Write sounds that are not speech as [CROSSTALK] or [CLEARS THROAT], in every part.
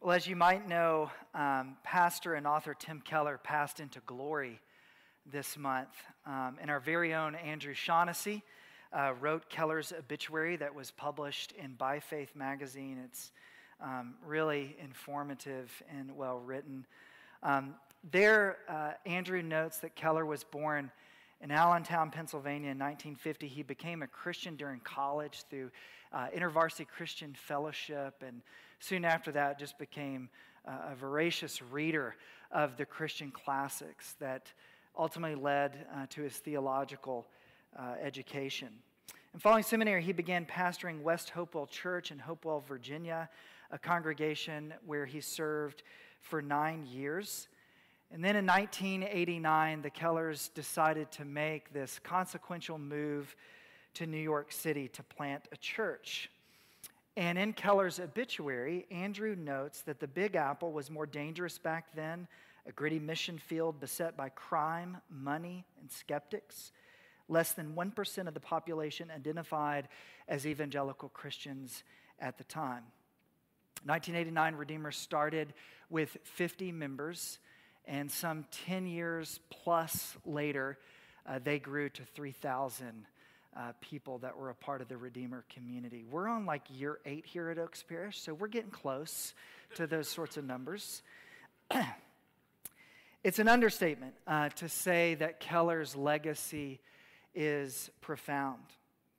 Well, as you might know, um, pastor and author Tim Keller passed into glory this month. Um, and our very own Andrew Shaughnessy uh, wrote Keller's obituary that was published in By Faith magazine. It's um, really informative and well written. Um, there, uh, Andrew notes that Keller was born in Allentown, Pennsylvania in 1950. He became a Christian during college through uh, InterVarsity Christian Fellowship and soon after that just became a voracious reader of the Christian classics that ultimately led uh, to his theological uh, education. And following seminary, he began pastoring West Hopewell Church in Hopewell, Virginia, a congregation where he served for nine years. And then in 1989, the Kellers decided to make this consequential move to New York City to plant a church. And in Keller's obituary, Andrew notes that the Big Apple was more dangerous back then, a gritty mission field beset by crime, money, and skeptics. Less than 1% of the population identified as evangelical Christians at the time. 1989, Redeemer started with 50 members, and some 10 years plus later, uh, they grew to 3,000 uh, people that were a part of the Redeemer community. We're on like year eight here at Oaks Parish, so we're getting close to those sorts of numbers. [CLEARS THROAT] it's an understatement uh, to say that Keller's legacy is profound.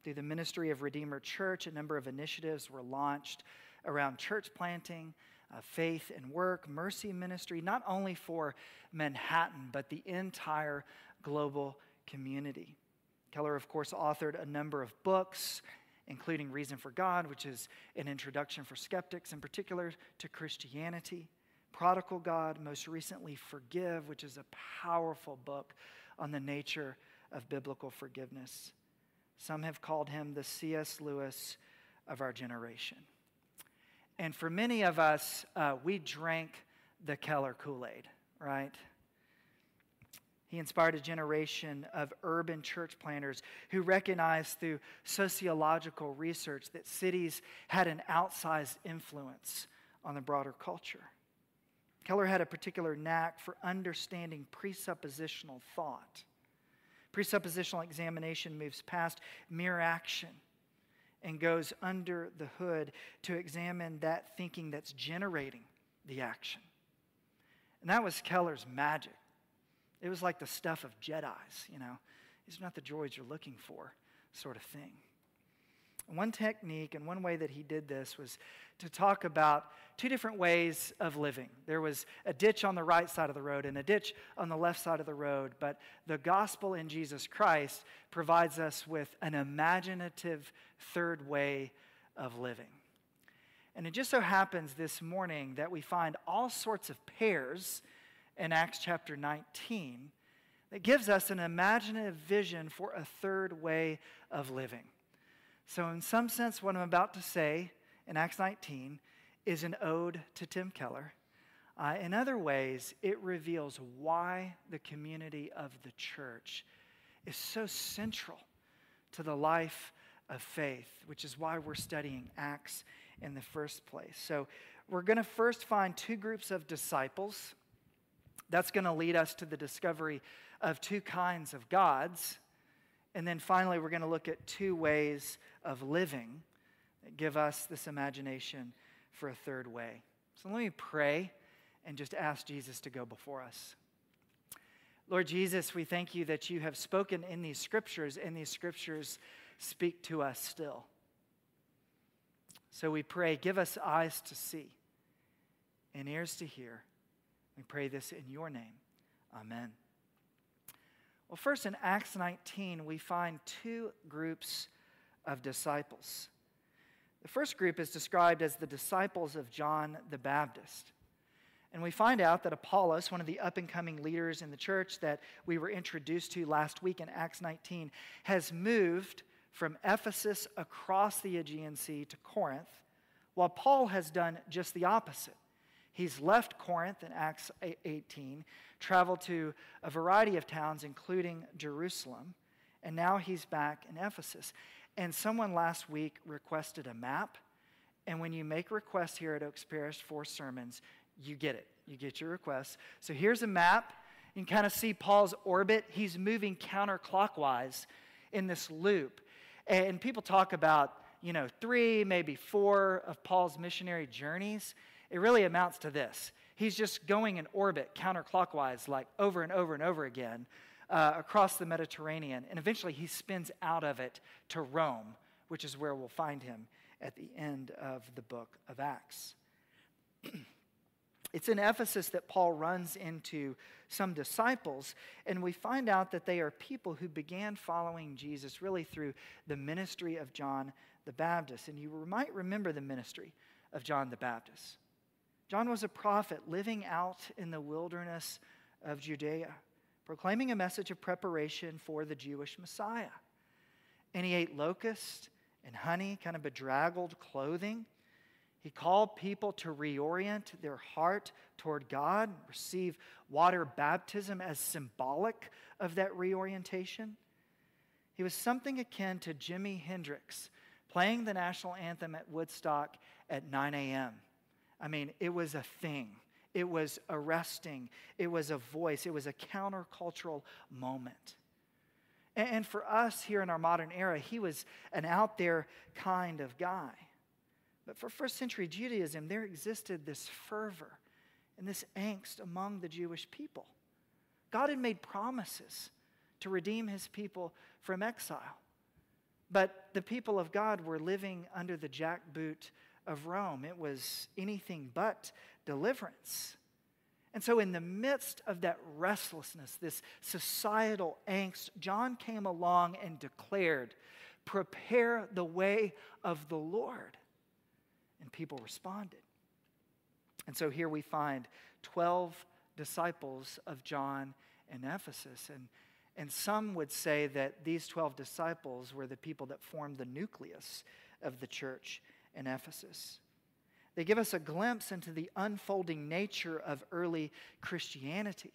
Through the ministry of Redeemer Church, a number of initiatives were launched around church planting, uh, faith and work, mercy ministry, not only for Manhattan, but the entire global community. Keller, of course, authored a number of books, including Reason for God, which is an introduction for skeptics, in particular to Christianity. Prodigal God, most recently, Forgive, which is a powerful book on the nature of biblical forgiveness. Some have called him the C.S. Lewis of our generation. And for many of us, uh, we drank the Keller Kool Aid, right? He inspired a generation of urban church planters who recognized through sociological research that cities had an outsized influence on the broader culture. Keller had a particular knack for understanding presuppositional thought. Presuppositional examination moves past mere action and goes under the hood to examine that thinking that's generating the action. And that was Keller's magic. It was like the stuff of Jedi's, you know. These are not the droids you're looking for, sort of thing. One technique and one way that he did this was to talk about two different ways of living. There was a ditch on the right side of the road and a ditch on the left side of the road, but the gospel in Jesus Christ provides us with an imaginative third way of living. And it just so happens this morning that we find all sorts of pairs in Acts chapter 19 that gives us an imaginative vision for a third way of living. So, in some sense, what I'm about to say in Acts 19 is an ode to Tim Keller. Uh, in other ways, it reveals why the community of the church is so central to the life of faith, which is why we're studying Acts in the first place. So, we're going to first find two groups of disciples that's going to lead us to the discovery of two kinds of gods. And then finally, we're going to look at two ways of living that give us this imagination for a third way. So let me pray and just ask Jesus to go before us. Lord Jesus, we thank you that you have spoken in these scriptures, and these scriptures speak to us still. So we pray, give us eyes to see and ears to hear we pray this in your name. Amen. Well, first in Acts 19, we find two groups of disciples. The first group is described as the disciples of John the Baptist. And we find out that Apollos, one of the up and coming leaders in the church that we were introduced to last week in Acts 19, has moved from Ephesus across the Aegean Sea to Corinth, while Paul has done just the opposite. He's left Corinth in Acts 18, traveled to a variety of towns, including Jerusalem, and now he's back in Ephesus. And someone last week requested a map, And when you make requests here at Oaks Parish for sermons, you get it. You get your requests. So here's a map. You can kind of see Paul's orbit. He's moving counterclockwise in this loop. And people talk about, you know, three, maybe four of Paul's missionary journeys. It really amounts to this. He's just going in orbit counterclockwise, like over and over and over again uh, across the Mediterranean. And eventually he spins out of it to Rome, which is where we'll find him at the end of the book of Acts. [CLEARS THROAT] It's in Ephesus that Paul runs into some disciples, and we find out that they are people who began following Jesus really through the ministry of John the Baptist. And you might remember the ministry of John the Baptist. John was a prophet living out in the wilderness of Judea, proclaiming a message of preparation for the Jewish Messiah. And he ate locusts and honey, kind of bedraggled clothing. He called people to reorient their heart toward God, receive water baptism as symbolic of that reorientation. He was something akin to Jimi Hendrix playing the national anthem at Woodstock at 9 a.m. I mean, it was a thing. It was arresting. It was a voice. It was a countercultural moment. And for us here in our modern era, he was an out there kind of guy. But for first century Judaism, there existed this fervor and this angst among the Jewish people. God had made promises to redeem his people from exile. But the people of God were living under the jackboot of Rome. It was anything but deliverance. And so, in the midst of that restlessness, this societal angst, John came along and declared, Prepare the way of the Lord and people responded. And so here we find 12 disciples of John in Ephesus. And, and some would say that these 12 disciples were the people that formed the nucleus of the church in Ephesus. They give us a glimpse into the unfolding nature of early Christianity.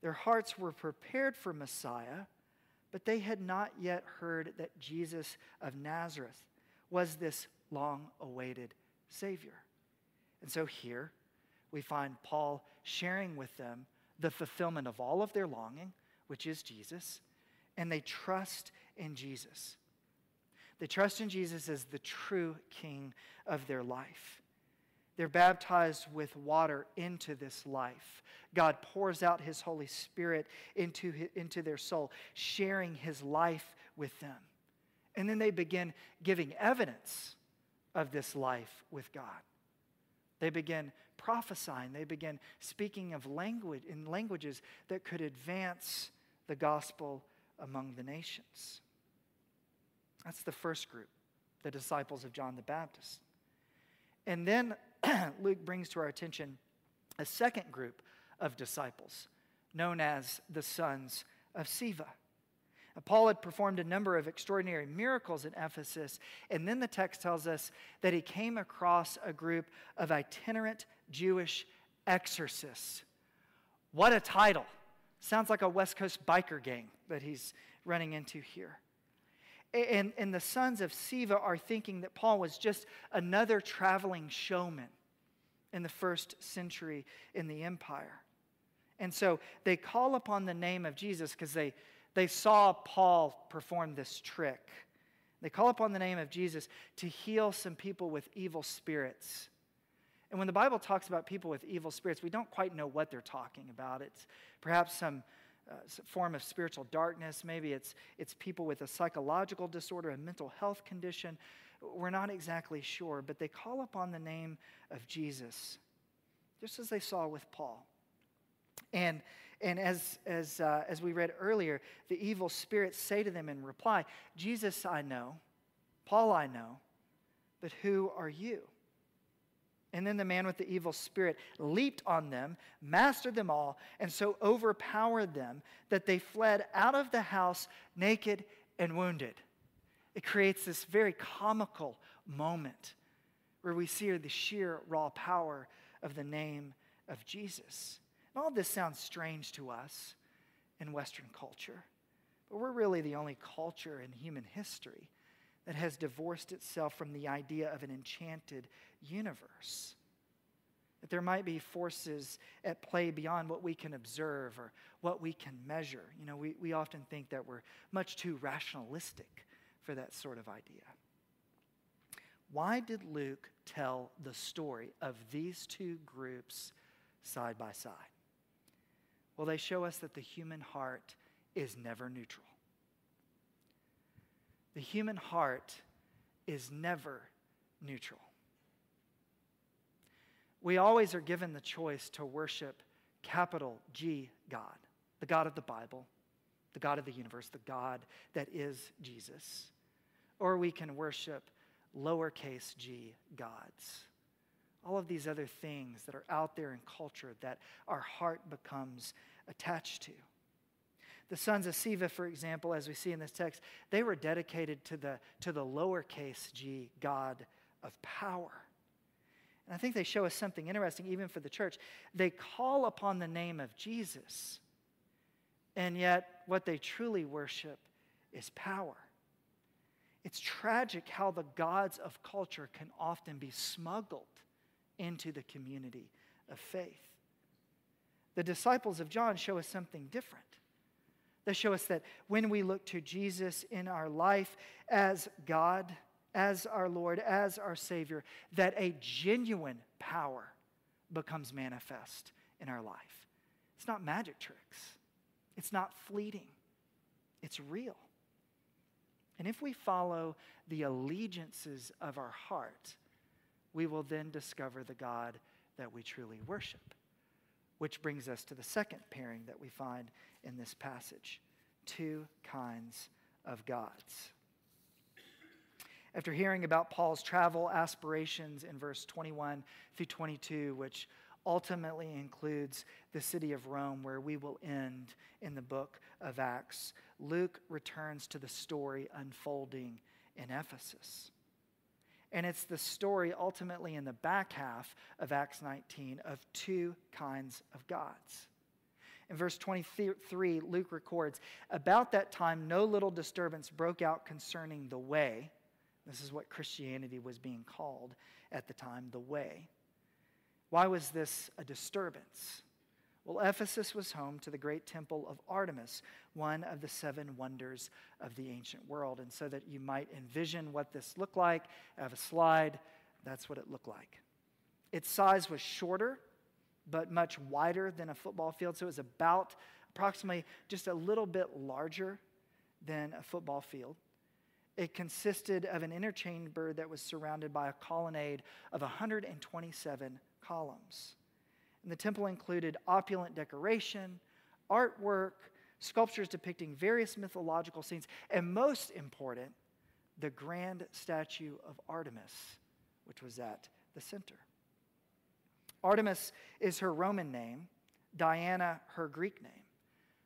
Their hearts were prepared for Messiah, but they had not yet heard that Jesus of Nazareth was this long awaited Savior. And so here we find Paul sharing with them the fulfillment of all of their longing, which is Jesus, and they trust in Jesus. They trust in Jesus as the true king of their life. They're baptized with water into this life. God pours out his Holy Spirit into, into their soul, sharing his life with them. And then they begin giving evidence of this life with God. They begin prophesying, they begin speaking of language in languages that could advance the gospel among the nations. That's the first group, the disciples of John the Baptist. And then [CLEARS THROAT] Luke brings to our attention a second group of disciples, known as the sons of Sceva. Paul had performed a number of extraordinary miracles in Ephesus, and then the text tells us that he came across a group of itinerant Jewish exorcists. What a title! Sounds like a West Coast biker gang that he's running into here. And, and the sons of Sceva are thinking that Paul was just another traveling showman in the first century in the empire. And so they call upon the name of Jesus because they, they saw Paul perform this trick. They call upon the name of Jesus to heal some people with evil spirits. And when the Bible talks about people with evil spirits, we don't quite know what they're talking about. It's perhaps some, uh, form of spiritual darkness. Maybe it's, it's people with a psychological disorder, a mental health condition. We're not exactly sure, but they call upon the name of Jesus, just as they saw with Paul. And and as, as, uh, as we read earlier, the evil spirits say to them in reply, Jesus I know, Paul I know, but who are you? And then the man with the evil spirit leaped on them, mastered them all, and so overpowered them that they fled out of the house naked and wounded. It creates this very comical moment where we see the sheer raw power of the name of Jesus. And All this sounds strange to us in Western culture, but we're really the only culture in human history that has divorced itself from the idea of an enchanted universe. That there might be forces at play beyond what we can observe or what we can measure. You know, we, we often think that we're much too rationalistic for that sort of idea. Why did Luke tell the story of these two groups side by side? Well, they show us that the human heart is never neutral. The human heart is never neutral. We always are given the choice to worship capital G God, the God of the Bible, the God of the universe, the God that is Jesus. Or we can worship lowercase g gods. All of these other things that are out there in culture that our heart becomes attached to. The sons of Sceva, for example, as we see in this text, they were dedicated to the, to the lowercase g God of power. And I think they show us something interesting, even for the church. They call upon the name of Jesus, and yet what they truly worship is power. It's tragic how the gods of culture can often be smuggled into the community of faith. The disciples of John show us something different. They show us that when we look to Jesus in our life as God, as our Lord, as our Savior, that a genuine power becomes manifest in our life. It's not magic tricks, it's not fleeting, it's real. And if we follow the allegiances of our heart, we will then discover the God that we truly worship. Which brings us to the second pairing that we find in this passage two kinds of gods. After hearing about Paul's travel aspirations in verse 21 through 22, which ultimately includes the city of Rome, where we will end in the book of Acts. Luke returns to the story unfolding in Ephesus. And it's the story ultimately in the back half of Acts 19 of two kinds of gods. In verse 23, Luke records About that time, no little disturbance broke out concerning the way. This is what Christianity was being called at the time the way why was this a disturbance? Well, Ephesus was home to the great temple of Artemis, one of the seven wonders of the ancient world. And so that you might envision what this looked like, I have a slide. That's what it looked like. Its size was shorter, but much wider than a football field. So it was about approximately just a little bit larger than a football field. It consisted of an inner chamber that was surrounded by a colonnade of 127 columns. And the temple included opulent decoration, artwork, sculptures depicting various mythological scenes, and most important, the grand statue of Artemis, which was at the center. Artemis is her Roman name, Diana, her Greek name.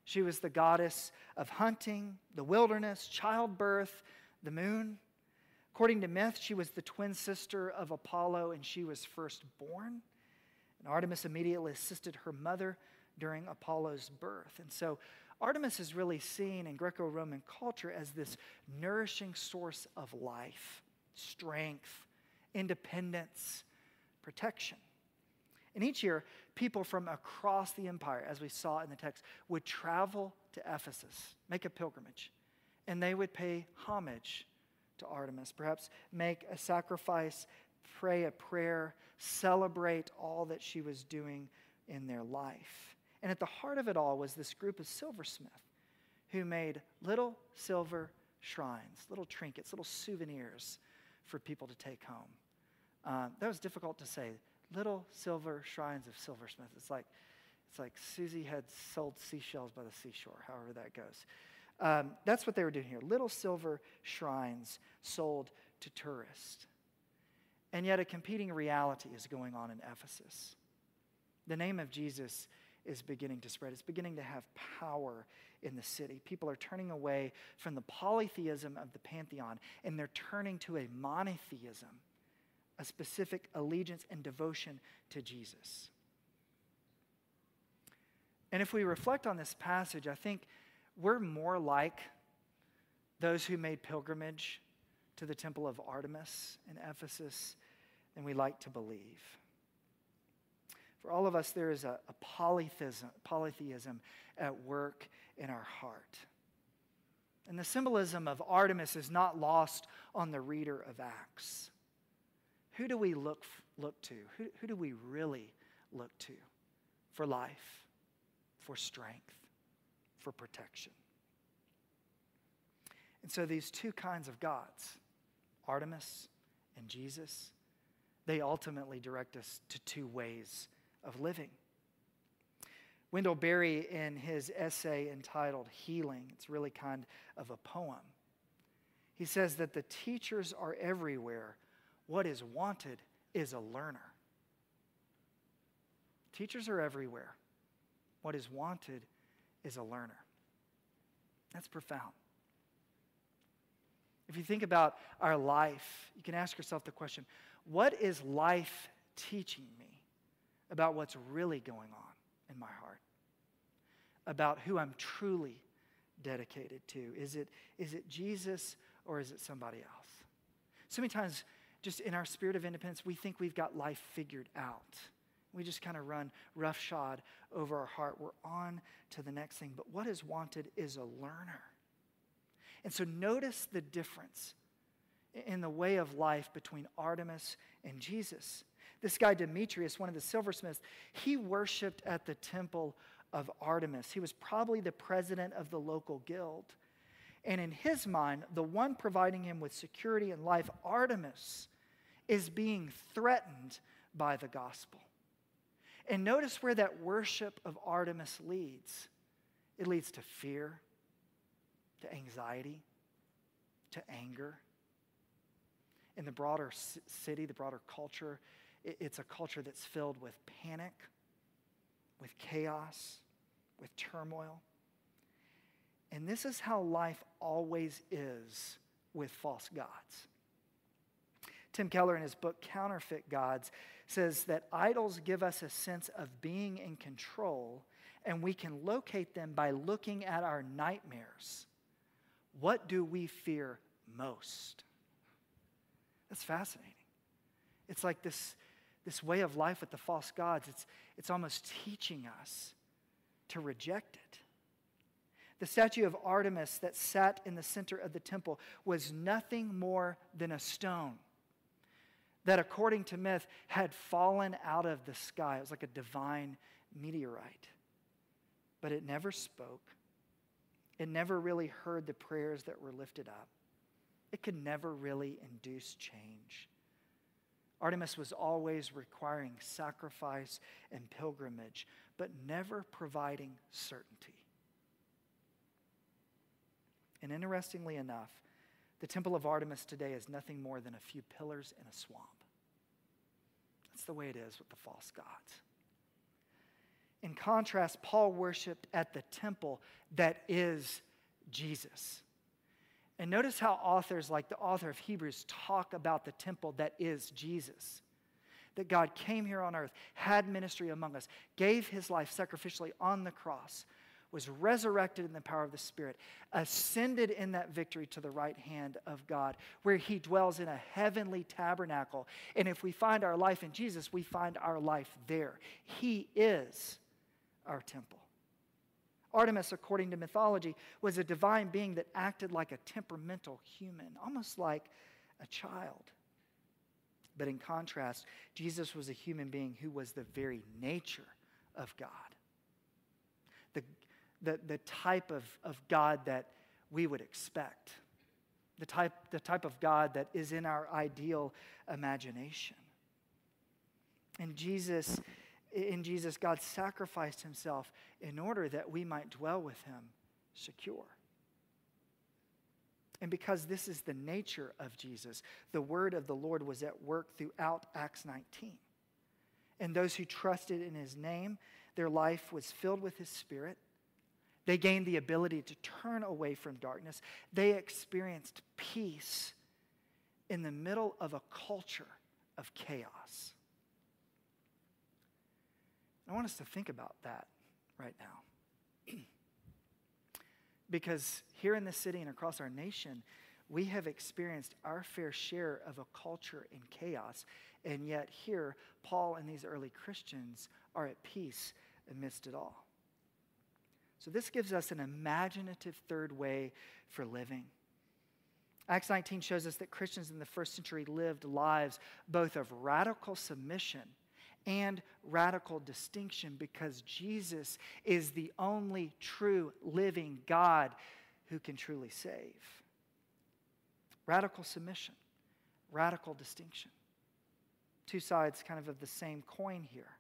She was the goddess of hunting, the wilderness, childbirth, the moon. According to myth, she was the twin sister of Apollo and she was first born. And Artemis immediately assisted her mother during Apollo's birth. And so Artemis is really seen in Greco Roman culture as this nourishing source of life, strength, independence, protection. And each year, people from across the empire, as we saw in the text, would travel to Ephesus, make a pilgrimage, and they would pay homage to Artemis, perhaps make a sacrifice, pray a prayer, celebrate all that she was doing in their life. And at the heart of it all was this group of silversmiths who made little silver shrines, little trinkets, little souvenirs for people to take home. Uh, that was difficult to say. Little silver shrines of silversmith. It's like, it's like Susie had sold seashells by the seashore, however that goes. Um, that's what they were doing here little silver shrines sold to tourists. And yet, a competing reality is going on in Ephesus. The name of Jesus is beginning to spread, it's beginning to have power in the city. People are turning away from the polytheism of the pantheon and they're turning to a monotheism, a specific allegiance and devotion to Jesus. And if we reflect on this passage, I think we're more like those who made pilgrimage to the temple of Artemis in Ephesus than we like to believe. For all of us, there is a, a polytheism, polytheism at work in our heart. And the symbolism of Artemis is not lost on the reader of Acts. Who do we look, look to? Who, who do we really look to for life, for strength, for protection? And so these two kinds of gods, Artemis and Jesus, they ultimately direct us to two ways of living. Wendell Berry, in his essay entitled Healing, it's really kind of a poem. He says that the teachers are everywhere. What is wanted is a learner. Teachers are everywhere. What is wanted is a learner. That's profound. If you think about our life, you can ask yourself the question what is life teaching me about what's really going on in my heart? About who I'm truly dedicated to? Is it, is it Jesus or is it somebody else? So many times, just in our spirit of independence, we think we've got life figured out. We just kind of run roughshod over our heart. We're on to the next thing. But what is wanted is a learner. And so notice the difference in the way of life between Artemis and Jesus. This guy, Demetrius, one of the silversmiths, he worshiped at the temple of Artemis. He was probably the president of the local guild. And in his mind, the one providing him with security and life, Artemis, is being threatened by the gospel. And notice where that worship of Artemis leads it leads to fear, to anxiety, to anger. In the broader city, the broader culture, it's a culture that's filled with panic, with chaos, with turmoil. And this is how life always is with false gods. Tim Keller, in his book Counterfeit Gods, says that idols give us a sense of being in control, and we can locate them by looking at our nightmares. What do we fear most? That's fascinating. It's like this, this way of life with the false gods, it's, it's almost teaching us to reject it. The statue of Artemis that sat in the center of the temple was nothing more than a stone that, according to myth, had fallen out of the sky. It was like a divine meteorite. But it never spoke, it never really heard the prayers that were lifted up. It could never really induce change. Artemis was always requiring sacrifice and pilgrimage, but never providing certainty. And interestingly enough, the temple of Artemis today is nothing more than a few pillars in a swamp. That's the way it is with the false gods. In contrast, Paul worshiped at the temple that is Jesus. And notice how authors like the author of Hebrews talk about the temple that is Jesus. That God came here on earth, had ministry among us, gave his life sacrificially on the cross, was resurrected in the power of the Spirit, ascended in that victory to the right hand of God, where he dwells in a heavenly tabernacle. And if we find our life in Jesus, we find our life there. He is our temple. Artemis, according to mythology, was a divine being that acted like a temperamental human, almost like a child. But in contrast, Jesus was a human being who was the very nature of God. The, the, the type of, of God that we would expect, the type, the type of God that is in our ideal imagination. And Jesus in Jesus, God sacrificed himself in order that we might dwell with him secure. And because this is the nature of Jesus, the word of the Lord was at work throughout Acts 19. And those who trusted in his name, their life was filled with his spirit. They gained the ability to turn away from darkness. They experienced peace in the middle of a culture of chaos. I want us to think about that right now. [CLEARS THROAT] because here in this city and across our nation, We have experienced our fair share of a culture in chaos, and yet here, Paul and these early Christians are at peace amidst it all. So, this gives us an imaginative third way for living. Acts 19 shows us that Christians in the first century lived lives both of radical submission and radical distinction because Jesus is the only true living God who can truly save. Radical submission, radical distinction. Two sides kind of of the same coin here.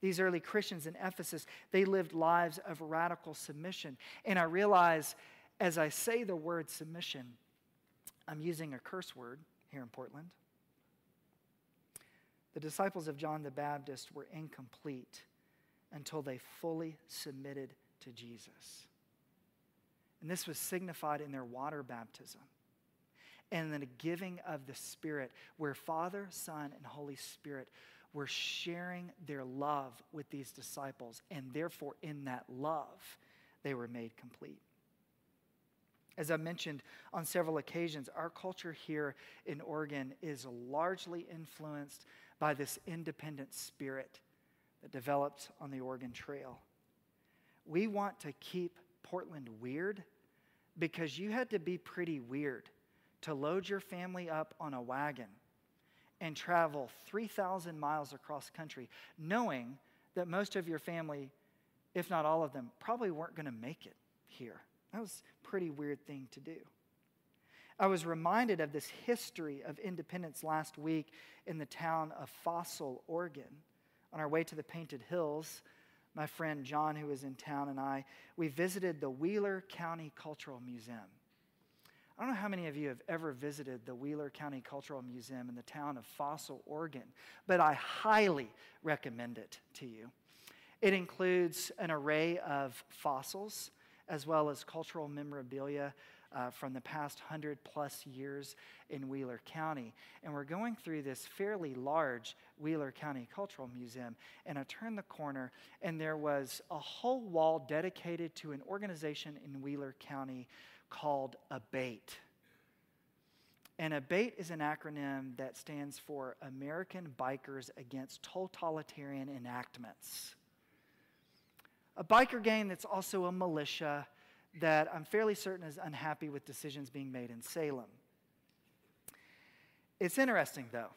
These early Christians in Ephesus, they lived lives of radical submission. And I realize as I say the word submission, I'm using a curse word here in Portland. The disciples of John the Baptist were incomplete until they fully submitted to Jesus. And this was signified in their water baptism and in the giving of the Spirit, where Father, Son, and Holy Spirit were sharing their love with these disciples, and therefore, in that love, they were made complete. As I mentioned on several occasions, our culture here in Oregon is largely influenced by this independent spirit that developed on the Oregon Trail. We want to keep Portland weird because you had to be pretty weird to load your family up on a wagon and travel 3,000 miles across country, knowing that most of your family, if not all of them, probably weren't going to make it here. That was a pretty weird thing to do. I was reminded of this history of independence last week in the town of Fossil, Oregon. On our way to the Painted Hills, my friend John, who was in town, and I, we visited the Wheeler County Cultural Museum. I don't know how many of you have ever visited the Wheeler County Cultural Museum in the town of Fossil, Oregon, but I highly recommend it to you. It includes an array of fossils as well as cultural memorabilia uh, from the past hundred plus years in Wheeler County. And we're going through this fairly large Wheeler County Cultural Museum. And I turned the corner, and there was a whole wall dedicated to an organization in Wheeler County called ABATE. And ABATE is an acronym that stands for American Bikers Against Totalitarian Enactments. A biker gang that's also a militia that I'm fairly certain is unhappy with decisions being made in Salem. It's interesting, though.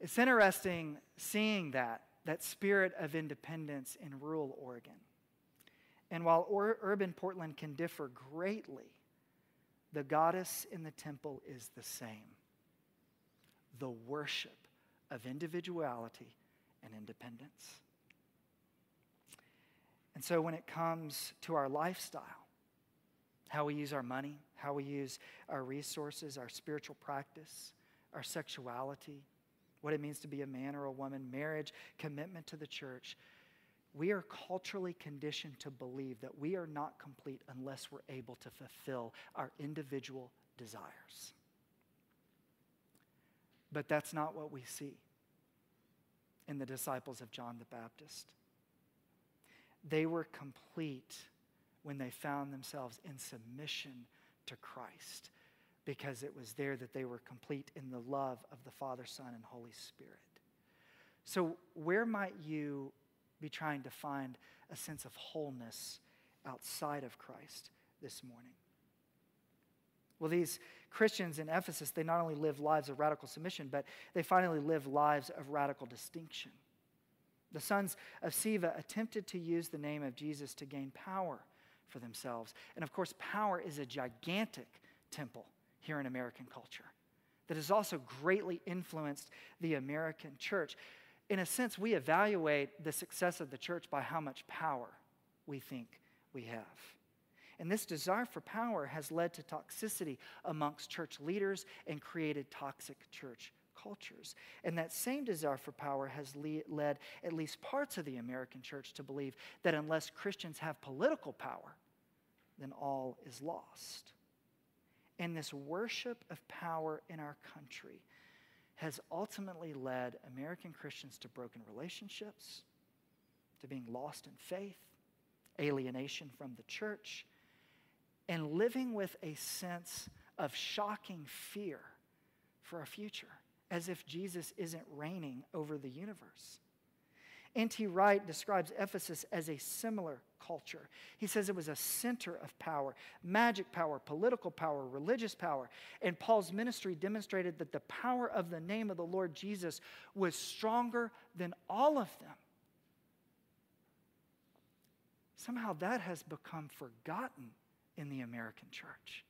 It's interesting seeing that, that spirit of independence in rural Oregon. And while or, urban Portland can differ greatly, the goddess in the temple is the same the worship of individuality and independence. And so when it comes to our lifestyle, how we use our money, how we use our resources, our spiritual practice, our sexuality, what it means to be a man or a woman, marriage, commitment to the church, we are culturally conditioned to believe that we are not complete unless we're able to fulfill our individual desires. But that's not what we see in the disciples of John the Baptist. They were complete when they found themselves in submission to Christ because it was there that they were complete in the love of the Father, Son, and Holy Spirit. So, where might you be trying to find a sense of wholeness outside of Christ this morning? Well, these Christians in Ephesus, they not only live lives of radical submission, but they finally live lives of radical distinction. The sons of Sceva attempted to use the name of Jesus to gain power for themselves. And of course, power is a gigantic temple here in American culture that has also greatly influenced the American church. In a sense, we evaluate the success of the church by how much power we think we have. And this desire for power has led to toxicity amongst church leaders and created toxic church cultures. And that same desire for power has le- led at least parts of the American church to believe that unless Christians have political power, then all is lost. And this worship of power in our country has ultimately led American Christians to broken relationships, to being lost in faith, alienation from the church, and living with a sense of shocking fear for our future, as if Jesus isn't reigning over the universe. N.T. Wright describes Ephesus as a similar culture. He says it was a center of power, magic power, political power, religious power. And Paul's ministry demonstrated that the power of the name of the Lord Jesus was stronger than all of them. Somehow that has become forgotten in the American church.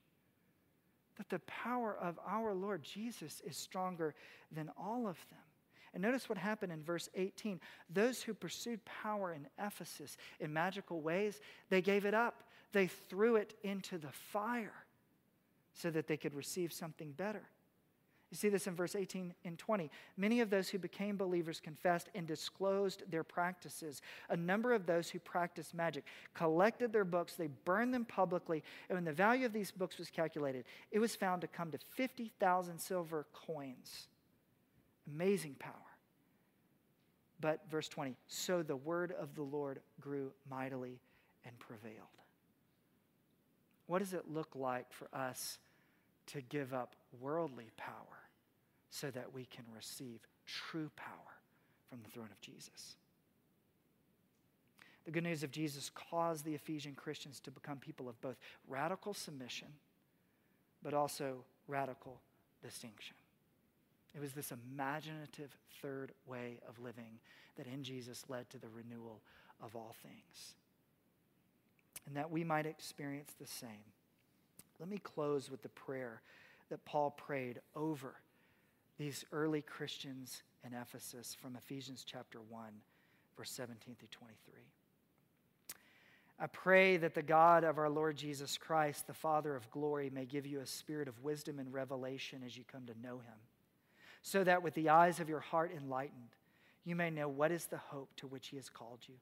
That the power of our Lord Jesus is stronger than all of them. And notice what happened in verse 18. Those who pursued power in Ephesus in magical ways, they gave it up. They threw it into the fire so that they could receive something better. You see this in verse 18 and 20. Many of those who became believers confessed and disclosed their practices. A number of those who practiced magic collected their books, they burned them publicly, and when the value of these books was calculated, it was found to come to 50,000 silver coins. Amazing power. But verse 20, so the word of the Lord grew mightily and prevailed. What does it look like for us to give up worldly power so that we can receive true power from the throne of Jesus? The good news of Jesus caused the Ephesian Christians to become people of both radical submission, but also radical distinction. It was this imaginative third way of living that in Jesus led to the renewal of all things. And that we might experience the same. Let me close with the prayer that Paul prayed over these early Christians in Ephesus from Ephesians chapter 1, verse 17 through 23. I pray that the God of our Lord Jesus Christ, the Father of glory, may give you a spirit of wisdom and revelation as you come to know him so that with the eyes of your heart enlightened, you may know what is the hope to which he has called you.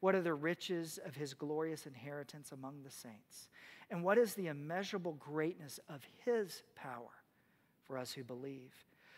What are the riches of his glorious inheritance among the saints? And what is the immeasurable greatness of his power for us who believe,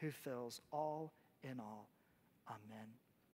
who fills all in all. Amen.